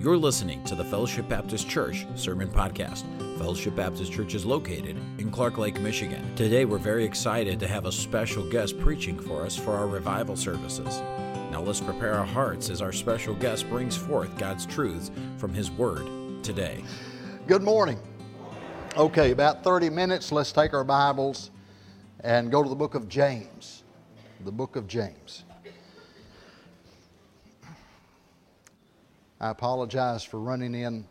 You're listening to the Fellowship Baptist Church Sermon Podcast. Fellowship Baptist Church is located in Clark Lake, Michigan. Today, we're very excited to have a special guest preaching for us for our revival services. Now, let's prepare our hearts as our special guest brings forth God's truths from His Word today. Good morning. Okay, about 30 minutes. Let's take our Bibles and go to the book of James. The book of James. I apologize for running in.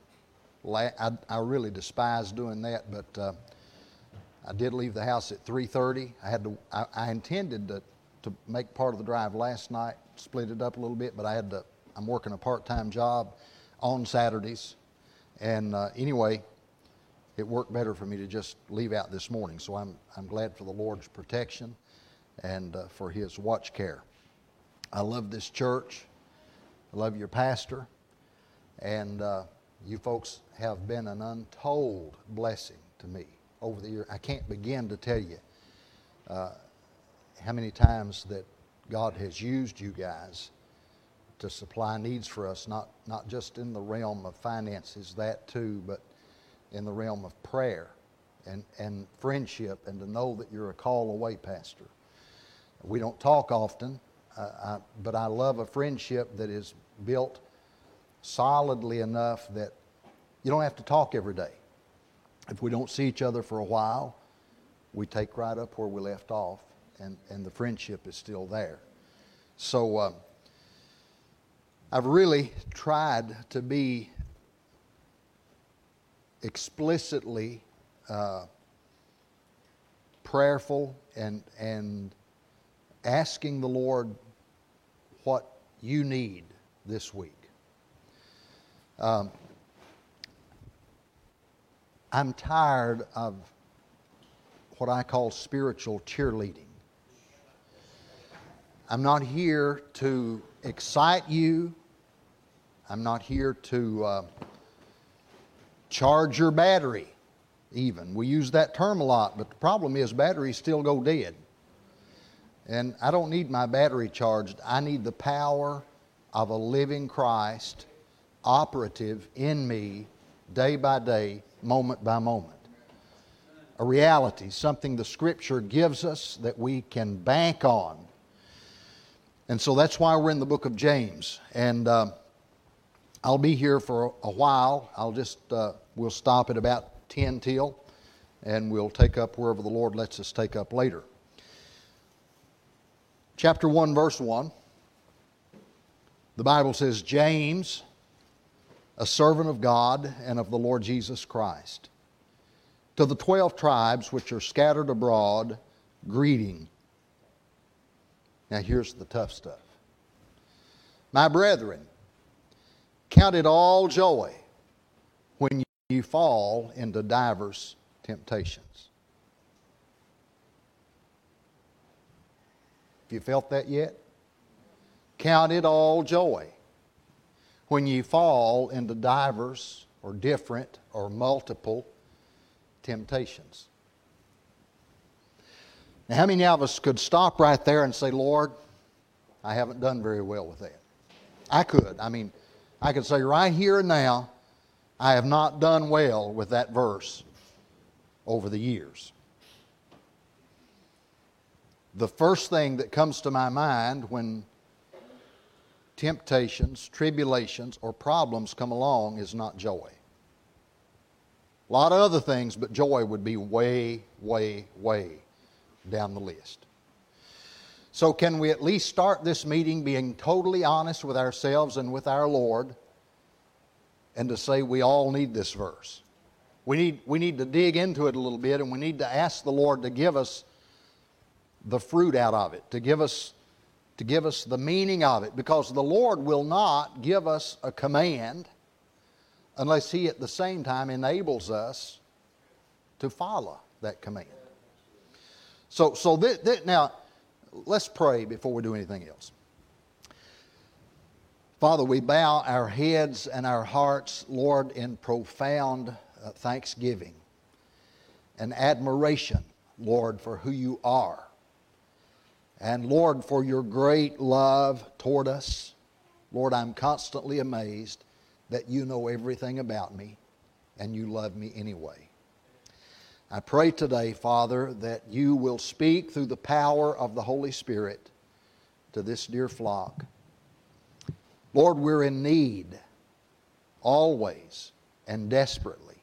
I, I really despise doing that, but uh, I did leave the house at 3:30. I had to. I, I, intended to to make part of the drive last night, split it up a little bit, but I had to. I'm working a part-time job on Saturdays, and uh, anyway, it worked better for me to just leave out this morning. So I'm I'm glad for the Lord's protection and uh, for His watch care. I love this church. I love your pastor. And uh, you folks have been an untold blessing to me over the year. I can't begin to tell you uh, how many times that God has used you guys to supply needs for us, not, not just in the realm of finances, that too, but in the realm of prayer and, and friendship and to know that you're a call away pastor. We don't talk often, uh, I, but I love a friendship that is built solidly enough that you don't have to talk every day. If we don't see each other for a while, we take right up where we left off, and, and the friendship is still there. So uh, I've really tried to be explicitly uh, prayerful and, and asking the Lord what you need this week. Um, I'm tired of what I call spiritual cheerleading. I'm not here to excite you. I'm not here to uh, charge your battery, even. We use that term a lot, but the problem is batteries still go dead. And I don't need my battery charged. I need the power of a living Christ operative in me day by day, moment by moment. A reality, something the Scripture gives us that we can bank on. And so that's why we're in the book of James. And uh, I'll be here for a while. I'll just, uh, we'll stop at about 10 till, and we'll take up wherever the Lord lets us take up later. Chapter 1, verse 1. The Bible says, James a servant of God and of the Lord Jesus Christ. To the twelve tribes which are scattered abroad, greeting. Now here's the tough stuff. My brethren, count it all joy when you fall into divers temptations. Have you felt that yet? Count it all joy when ye fall into divers or different or multiple temptations. Now, how many of us could stop right there and say, Lord, I haven't done very well with that? I could. I mean, I could say right here and now, I have not done well with that verse over the years. The first thing that comes to my mind when temptations, tribulations, or problems come along is not joy. A lot of other things, but joy would be way, way, way down the list. So, can we at least start this meeting being totally honest with ourselves and with our Lord and to say we all need this verse? We need, we need to dig into it a little bit and we need to ask the Lord to give us the fruit out of it, to give us to give us the meaning of it because the Lord will not give us a command unless He at the same time enables us to follow that command. So, so th- th- now let's pray before we do anything else. Father, we bow our heads and our hearts, Lord, in profound uh, thanksgiving and admiration, Lord, for who you are and Lord, for your great love toward us. Lord, I'm constantly amazed that you know everything about me and you love me anyway. I pray today, Father, that you will speak through the power of the Holy Spirit to this dear flock. Lord, we're in need always and desperately.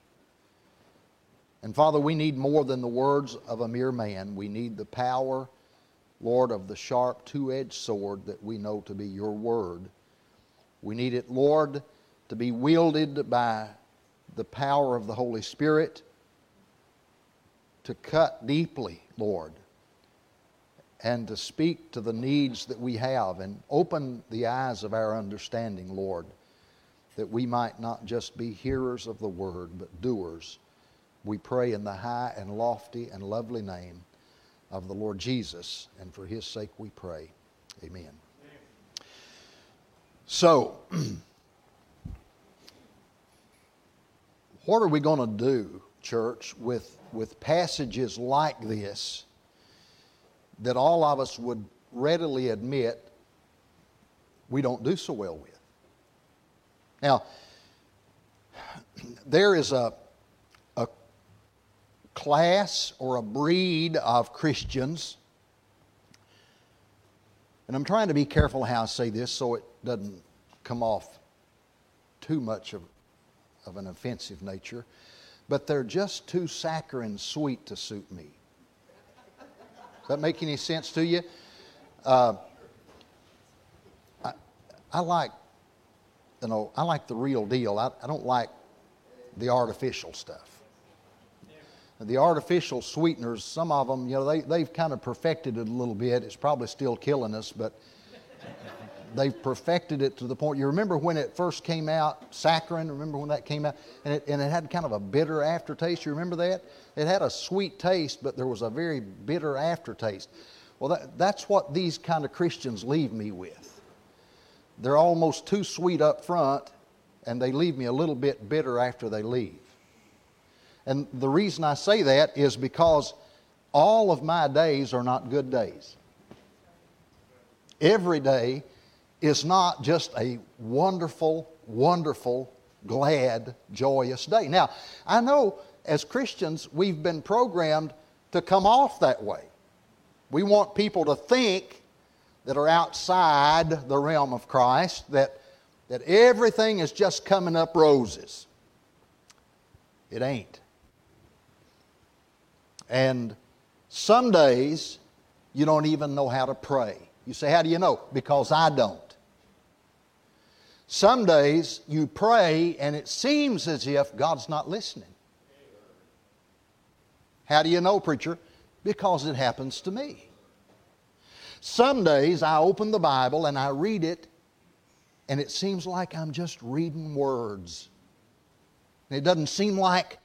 And Father, we need more than the words of a mere man. We need the power, Lord, of the sharp two edged sword that we know to be your word. We need it, Lord, to be wielded by the power of the Holy Spirit to cut deeply, Lord, and to speak to the needs that we have and open the eyes of our understanding, Lord, that we might not just be hearers of the word, but doers. We pray in the high and lofty and lovely name of the Lord Jesus, and for his sake we pray. Amen. So, what are we going to do, church, with, with passages like this that all of us would readily admit we don't do so well with? Now, there is a, a class or a breed of Christians, and I'm trying to be careful how I say this so it doesn't come off too much of of an offensive nature, but they're just too saccharine sweet to suit me. Does that make any sense to you? Uh, I, I like, you know, I like the real deal. I, I don't like the artificial stuff. The artificial sweeteners, some of them, you know, they, they've kind of perfected it a little bit. It's probably still killing us, but they've perfected it to the point. You remember when it first came out, saccharin, remember when that came out? And it, and it had kind of a bitter aftertaste. You remember that? It had a sweet taste, but there was a very bitter aftertaste. Well, that, that's what these kind of Christians leave me with. They're almost too sweet up front, and they leave me a little bit bitter after they leave. And the reason I say that is because all of my days are not good days. Every day is not just a wonderful, wonderful, glad, joyous day. Now, I know as Christians we've been programmed to come off that way. We want people to think that are outside the realm of Christ that, that everything is just coming up roses. It ain't. And some days you don't even know how to pray. You say, How do you know? Because I don't. Some days you pray and it seems as if God's not listening. How do you know, preacher? Because it happens to me. Some days I open the Bible and I read it and it seems like I'm just reading words. it doesn't seem like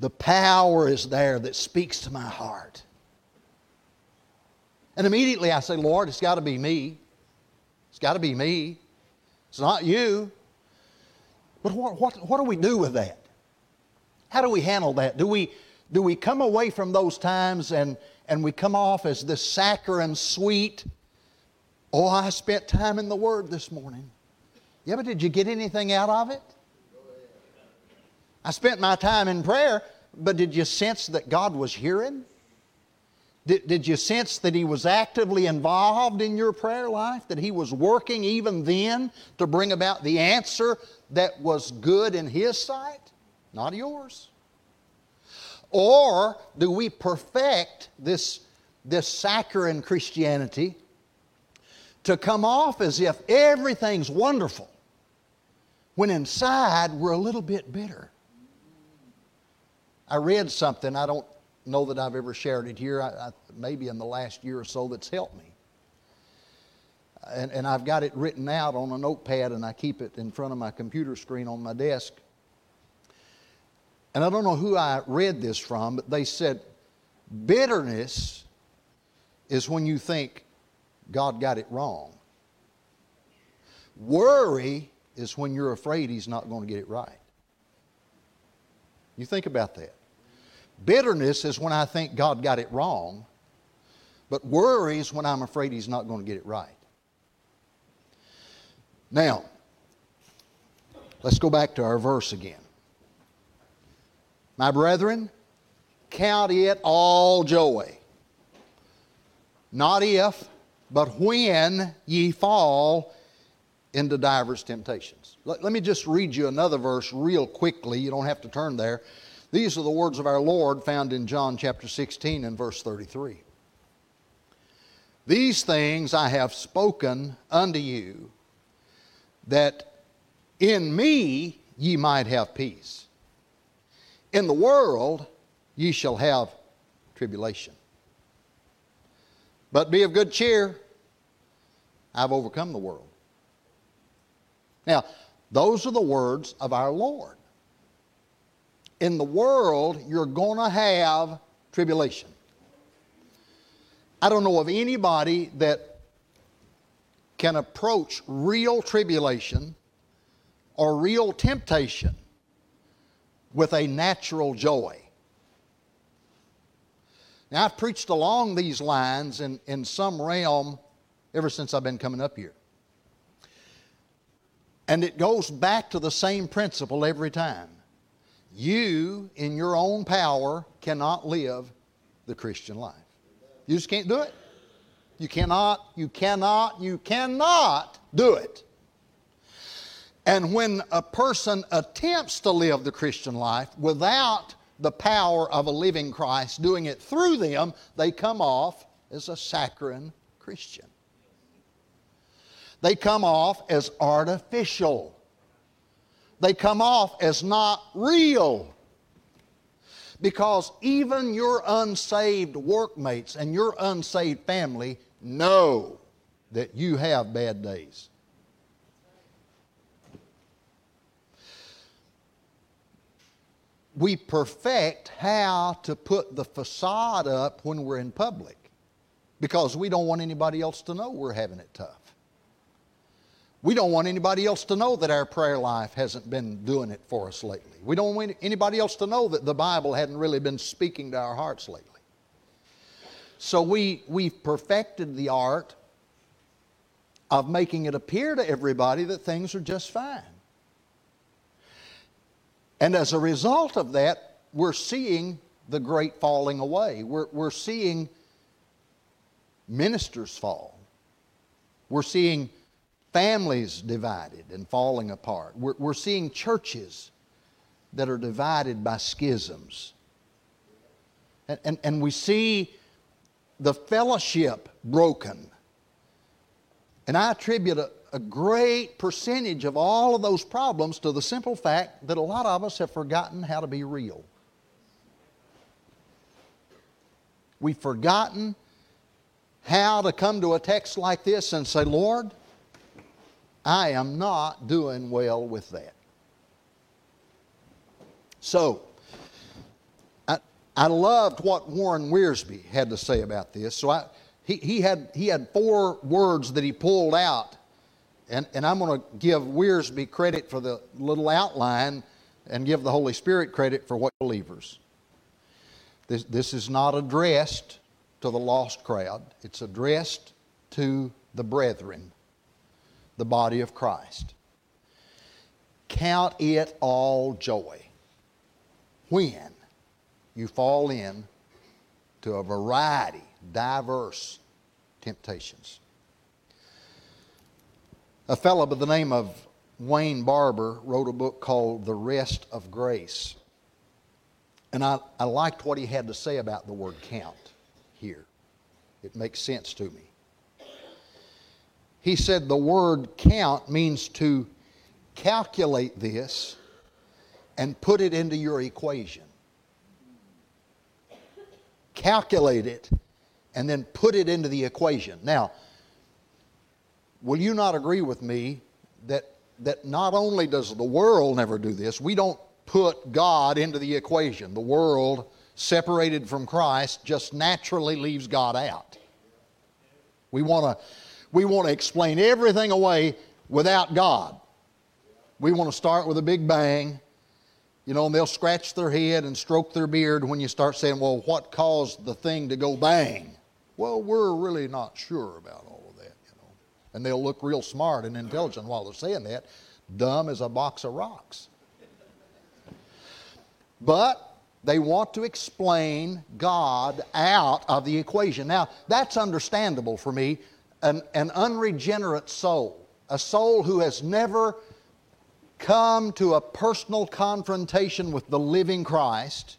the power is there that speaks to my heart. And immediately I say, Lord, it's got to be me. It's got to be me. It's not you. But what, what, what do we do with that? How do we handle that? Do we, do we come away from those times and, and we come off as this saccharine sweet? Oh, I spent time in the Word this morning. Yeah, but did you get anything out of it? I spent my time in prayer, but did you sense that God was hearing? Did, did you sense that He was actively involved in your prayer life? That He was working even then to bring about the answer that was good in His sight, not yours? Or do we perfect this, this saccharine Christianity to come off as if everything's wonderful when inside we're a little bit bitter? I read something, I don't know that I've ever shared it here, I, I, maybe in the last year or so, that's helped me. And, and I've got it written out on a notepad and I keep it in front of my computer screen on my desk. And I don't know who I read this from, but they said, bitterness is when you think God got it wrong. Worry is when you're afraid He's not going to get it right. You think about that. Bitterness is when I think God got it wrong, but worry is when I'm afraid He's not going to get it right. Now, Let's go back to our verse again. My brethren, count it all joy. Not if, but when ye fall into divers temptations. Let, let, me just read you another verse real quickly. You don't have to turn there. These are the words of our Lord found in John chapter 16 and verse 33. These things I have spoken unto you, that in me ye might have peace. In the world ye shall have tribulation. But be of good cheer, I've overcome the world. Now, those are the words of our Lord. In the world, you're going to have tribulation. I don't know of anybody that can approach real tribulation or real temptation with a natural joy. Now, I've preached along these lines in, in some realm ever since I've been coming up here. And it goes back to the same principle every time. You, in your own power, cannot live the Christian life. You just can't do it. You cannot, you cannot, you cannot do it. And when a person attempts to live the Christian life without the power of a living Christ doing it through them, they come off as a saccharine Christian. They come off as artificial. They come off as not real. Because even your unsaved workmates and your unsaved family know that you have bad days. We perfect how to put the facade up when we're in public because we don't want anybody else to know we're having it tough. We don't want anybody else to know that our prayer life hasn't been doing it for us lately. We don't want anybody else to know that the Bible hadn't really been speaking to our hearts lately. So we, we've perfected the art of making it appear to everybody that things are just fine. And as a result of that, we're seeing the great falling away. We're, we're seeing ministers fall. We're seeing families divided and falling apart. We're, we're seeing churches that are divided by schisms. And, and, and we see the fellowship broken. And I attribute a, a great percentage of all of those problems to the simple fact that a lot of us have forgotten how to be real. We've forgotten how to come to a text like this and say, Lord, I am not doing well with that. So, I, I loved what Warren Wiersbe had to say about this. So I, he, he, had, he had four words that he pulled out, and, and I'm going to give Wiersbe credit for the little outline and give the Holy Spirit credit for what believers. This, this is not addressed to the lost crowd, it's addressed to the brethren the body of Christ. Count it all joy when you fall in to a variety, diverse temptations. A fellow by the name of Wayne Barber wrote a book called The Rest of Grace. And I, I liked what he had to say about the word count here. It makes sense to me. He said the word count means to calculate this and put it into your equation. Calculate it and then put it into the equation. Now, will you not agree with me that, that not only does the world never do this, we don't put God into the equation. The world, separated from Christ, just naturally leaves God out. We want to we want to explain everything away without God. We want to start with a big bang, you know, and they'll scratch their head and stroke their beard when you start saying, well, what caused the thing to go bang? Well, we're really not sure about all of that, you know. And they'll look real smart and intelligent while they're saying that, dumb as a box of rocks. But they want to explain God out of the equation. Now, that's understandable for me. An, an unregenerate soul, a soul who has never come to a personal confrontation with the living Christ,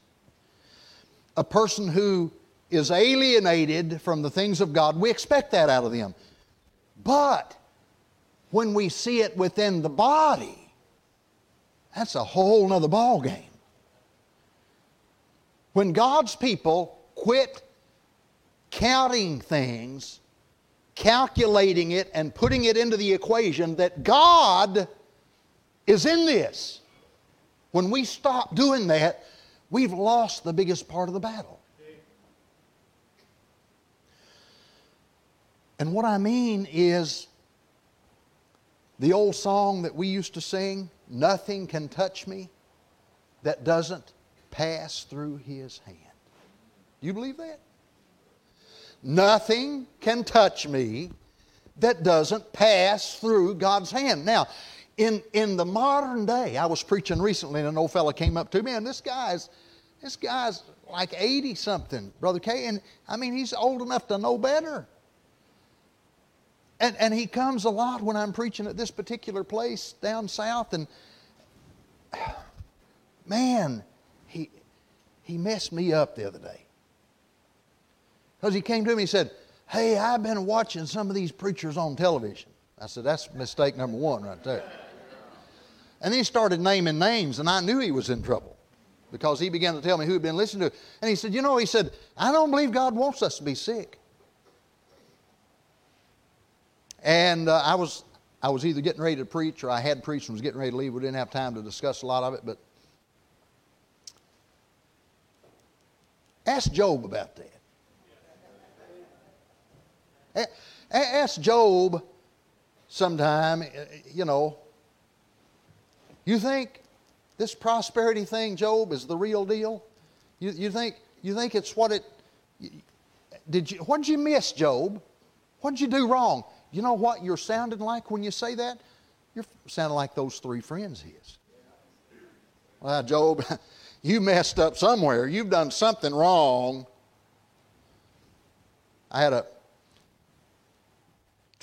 a person who is alienated from the things of God, we expect that out of them. But when we see it within the body, that's a whole nother ball game. When God's people quit counting things, calculating it, and putting it into the equation that God is in this, when we stop doing that, we've lost the biggest part of the battle. And what I mean is the old song that we used to sing, Nothing Can Touch Me That Doesn't Pass Through His Hand. Do you believe that? Nothing can touch me that doesn't pass through God's hand. Now, in, in the modern day, I was preaching recently and an old fella came up to me, and this guy's this guy's like 80 something, Brother Kay, and I mean he's old enough to know better. And, and he comes a lot when I'm preaching at this particular place down south, and man, he, he messed me up the other day. Because he came to me and said, Hey, I've been watching some of these preachers on television. I said, That's mistake number one right there. And then he started naming names, and I knew he was in trouble because he began to tell me who had been listening to. And he said, You know, he said, I don't believe God wants us to be sick. And uh, I was I was either getting ready to preach or I had preached and was getting ready to leave. We didn't have time to discuss a lot of it, but ask Job about that. Ask Job sometime, uh, you know, you think this prosperity thing, Job, is the real deal? You, you, think, you think it's what it, did you, what did you miss, Job? What did you do wrong? You know what you're sounding like when you say that? You're sounding like those three friends his. Well, Job, you messed up somewhere. You've done something wrong. I had a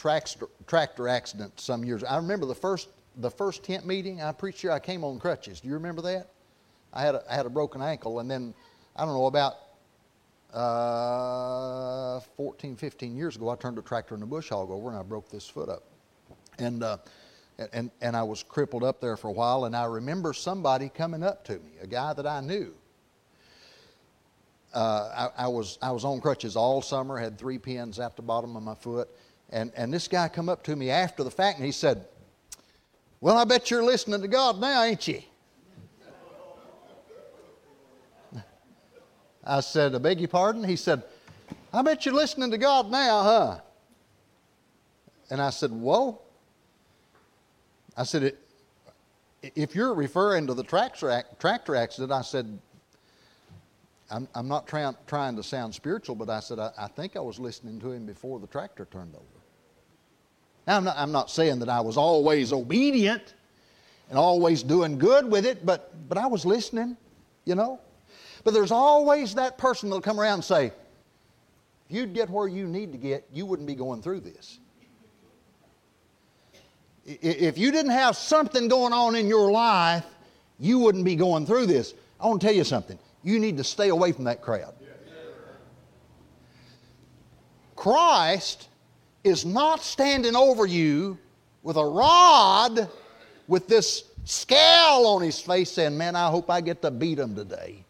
tractor, tractor accident some years. I remember the first the first tent meeting I preached here. I came on crutches. Do you remember that? I had a, I had a broken ankle, and then I don't know about uh, 14, 15 years ago, I turned a tractor and a bush hog over and I broke this foot up. And, uh, and, and I was crippled up there for a while, and I remember somebody coming up to me, a guy that I knew. Uh, I, I, was, I was on crutches all summer, had three pins at the bottom of my foot, and, and this guy come up to me after the fact and he said, Well, I bet you're listening to God now, ain't you? I said, I beg your pardon? He said, I bet you're listening to God now, huh? And I said, Whoa. I said, if you're referring to the tractor, tractor accident, I said, I'm, I'm not trying, trying to sound spiritual, but I said, I, I, think I was listening to him before the tractor turned over. Now, I'm not, I'm not saying that I was always obedient and always doing good with it, but, but I was listening, you know. But there's always that person that'll come around and say, if you'd get where you need to get, you wouldn't be going through this. If you didn't have something going on in your life, you wouldn't be going through this. I want to tell you something. You need to stay away from that crowd. Christ is not standing over you with a rod with this scowl on his face saying, Man, I hope I get to beat them today.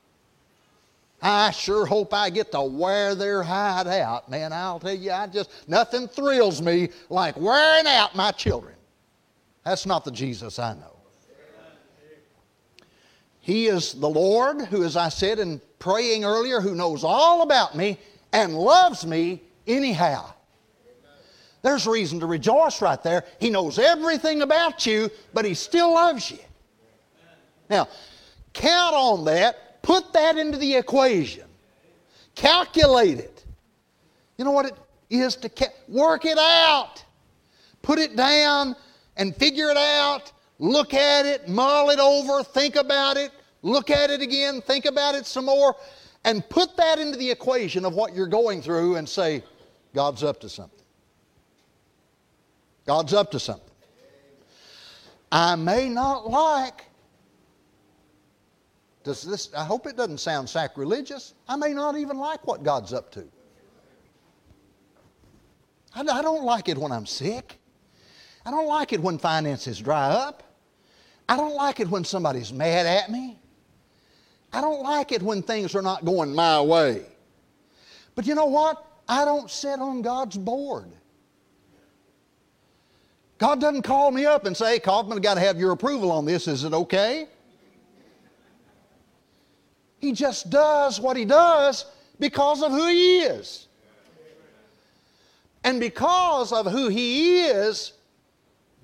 I sure hope I get to wear their hide out. Man, I'll tell you, I just, nothing thrills me like wearing out my children. That's not the Jesus I know. He is the Lord who, as I said in praying earlier, who knows all about me and loves me anyhow. There's reason to rejoice right there. He knows everything about you, but He still loves you. Now, count on that Put that into the equation. Calculate it. You know what it is to ca- work it out. Put it down and figure it out. look at it, mull it over, think about it, look at it again, think about it some more, and put that into the equation of what you're going through and say, God's up to something. God's up to something. I may not like does this I hope it doesn't sound sacrilegious. I may not even like what God's up to. I, I don't like it when I'm sick. I don't like it when finances dry up. I don't like it when somebody's mad at me. I don't like it when things are not going my way. But you know what? I don't sit on God's board. God doesn't call me up and say, Kaufman, I've got to have your approval on this. Is it okay? He just does what he does because of who he is. And because of who he is,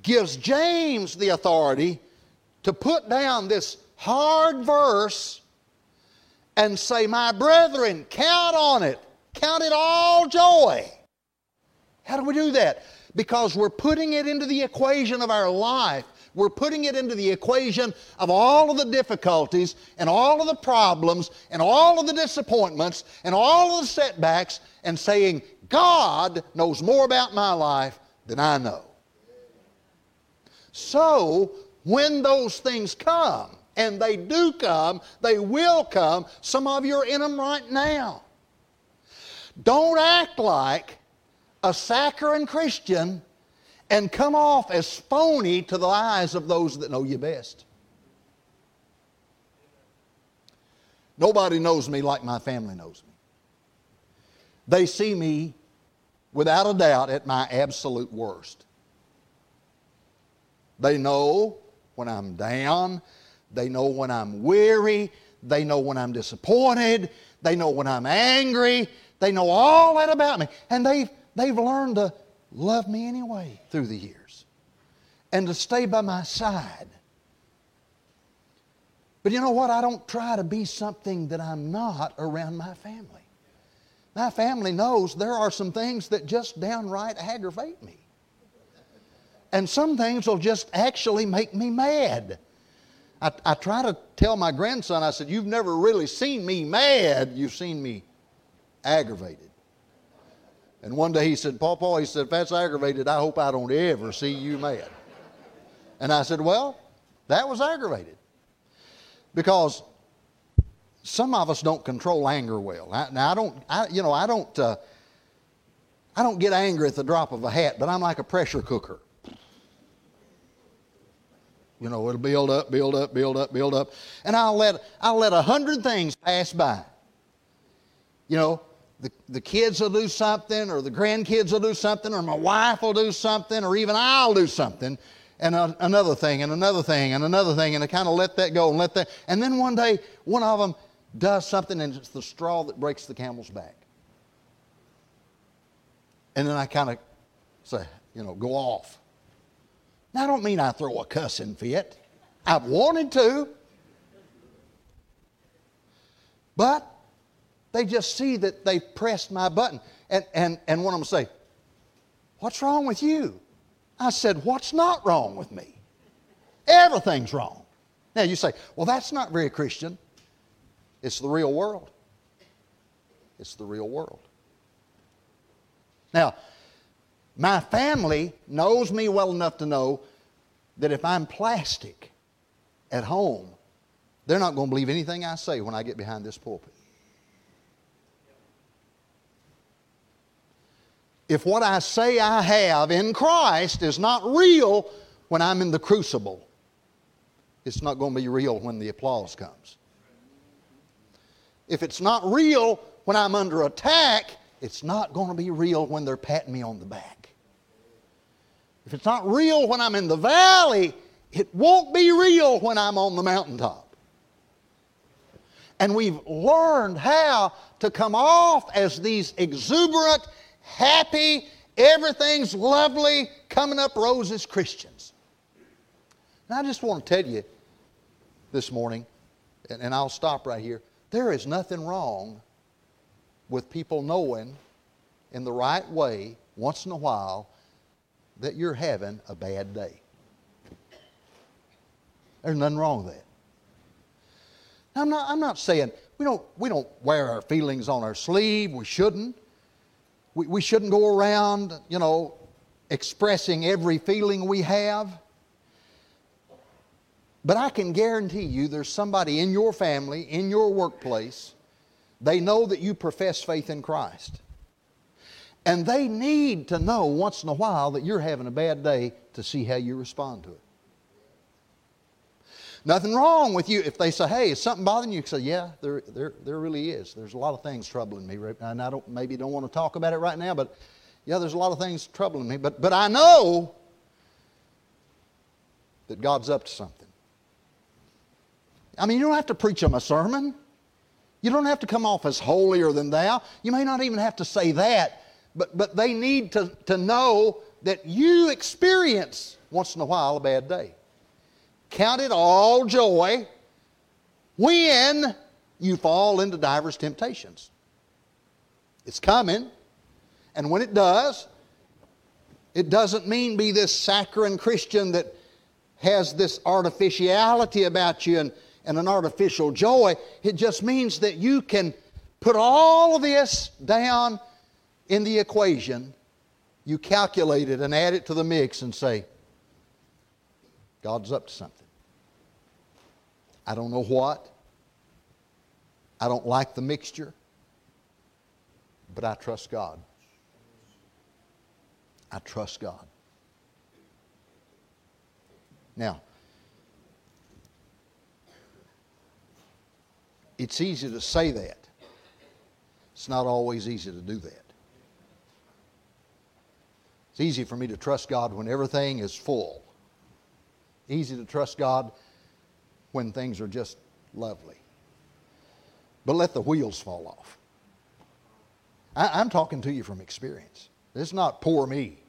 gives James the authority to put down this hard verse and say, My brethren, count on it. Count it all joy. How do we do that? Because we're putting it into the equation of our life. We're putting it into the equation of all of the difficulties and all of the problems and all of the disappointments and all of the setbacks and saying, God knows more about my life than I know. So, when those things come, and they do come, they will come, some of you are in them right now. Don't act like a saccharine Christian and come off as phony to the eyes of those that know you best. Nobody knows me like my family knows me. They see me, without a doubt, at my absolute worst. They know when I'm down. They know when I'm weary. They know when I'm disappointed. They know when I'm angry. They know all that about me. And they've, they've learned to love me anyway through the years and to stay by my side. But you know what? I don't try to be something that I'm not around my family. My family knows there are some things that just downright aggravate me. And some things will just actually make me mad. I, I try to tell my grandson, I said, You've never really seen me mad, you've seen me aggravated. And one day he said, Paul, Paul, he said, if that's aggravated, I hope I don't ever see you mad. And I said, Well, that was aggravated. Because some of us don't control anger well. Now I don't, I, you know, I don't, uh, I don't get angry at the drop of a hat, but I'm like a pressure cooker. You know, it'll build up, build up, build up, build up. And I'll let, I'll let a hundred things pass by. You know, the, the kids will do something, or the grandkids will do something, or my wife will do something, or even I'll do something, and a, another thing, and another thing, and another thing, and I kind of let that go and let that. And then one day, one of them does something, and it's the straw that breaks the camel's back. And then I kind of say, you know, go off. Now, I don't mean I throw a cussing fit. I've wanted to. But they just see that they pressed my button. And, and, and one of them say, What's wrong with you? I said, What's not wrong with me? Everything's wrong. Now you say, Well, that's not very Christian. It's the real world. It's the real world. Now, my family knows me well enough to know that if I'm plastic at home, they're not going to believe anything I say when I get behind this pulpit. If what I say I have in Christ is not real when I'm in the crucible, it's not going to be real when the applause comes. If it's not real when I'm under attack, it's not going to be real when they're patting me on the back. If it's not real when I'm in the valley, it won't be real when I'm on the mountaintop. And we've learned how to come off as these exuberant, happy, everything's lovely, coming up roses Christians. And I just want to tell you this morning, and I'll stop right here. There is nothing wrong with people knowing in the right way, once in a while, that you're having a bad day. There's nothing wrong with that. Now, I'm not, I'm not saying we don't, we don't wear our feelings on our sleeve. We shouldn't. We, we shouldn't go around, you know, expressing every feeling we have. But I can guarantee you there's somebody in your family, in your workplace, they know that you profess faith in Christ. And they need to know once in a while that you're having a bad day to see how you respond to it. Nothing wrong with you if they say, "Hey, is something bothering you?" You say, "Yeah, there, there, there really is. There's a lot of things troubling me, Right and I don't maybe don't want to talk about it right now, but yeah, there's a lot of things troubling me. But but I know that God's up to something. I mean, you don't have to preach them a sermon. You don't have to come off as holier than thou. You may not even have to say that, but, but they need to, to know that you experience once in a while a bad day. Count it all joy when you fall into divers temptations. It's coming, and when it does, it doesn't mean be this saccharine Christian that has this artificiality about you and, and an artificial joy. It just means that you can put all of this down in the equation. You calculate it and add it to the mix and say, God's up to something. I don't know what. I don't like the mixture, but I trust God. I trust God. Now, it's easy to say that. It's not always easy to do that. It's easy for me to trust God when everything is full. Easy to trust God when things are just lovely. But let the wheels fall off. I, am talking to you from experience. Is not poor me.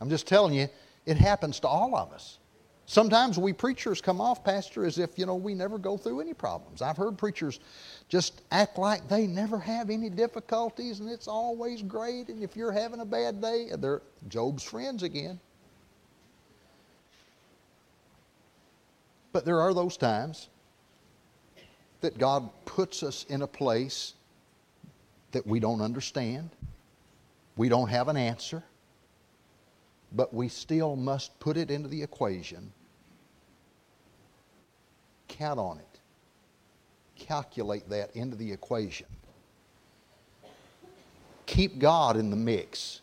I'm just telling you, it happens to all of us. Sometimes we preachers come off, Pastor, as if, you know, we never go through any problems. I've heard preachers just act like they never have any difficulties and it's always great. And if you're having a bad day, they're Job's friends again. But there are those times that God puts us in a place that we don't understand, we don't have an answer, but we still must put it into the equation. Count on it. Calculate that into the equation. Keep God in the mix.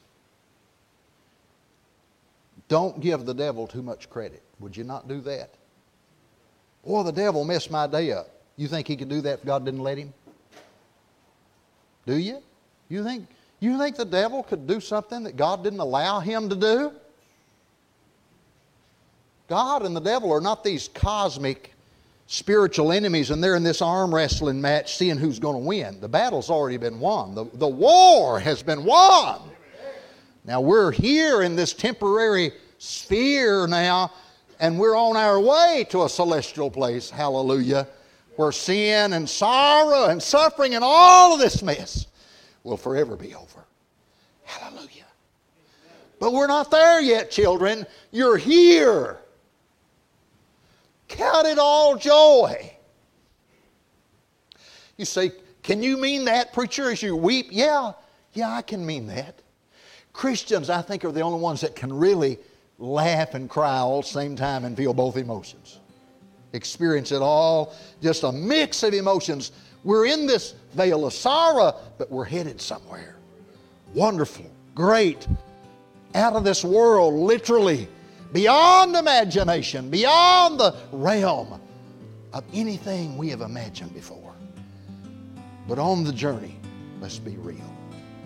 Don't give the devil too much credit. Would you not do that? Boy, the devil messed my day up. You think he could do that if God didn't let him? Do you? You think, you think the devil could do something that God didn't allow him to do? God and the devil are not these cosmic spiritual enemies and they're in this arm wrestling match seeing who's going to win. The battle's already been won, the, the war has been won. Now we're here in this temporary sphere now and we're on our way to a celestial place, hallelujah, where sin and sorrow and suffering and all of this mess will forever be over. Hallelujah. But we're not there yet, children. You're here. Count it all joy. You say, Can you mean that, preacher, as you weep? Yeah, yeah, I can mean that. Christians, I think, are the only ones that can really laugh and cry all at the same time and feel both emotions. Experience it all, just a mix of emotions. We're in this vale of sorrow, but we're headed somewhere. Wonderful, great, out of this world, literally, beyond imagination, beyond the realm of anything we have imagined before. But on the journey, let's be real.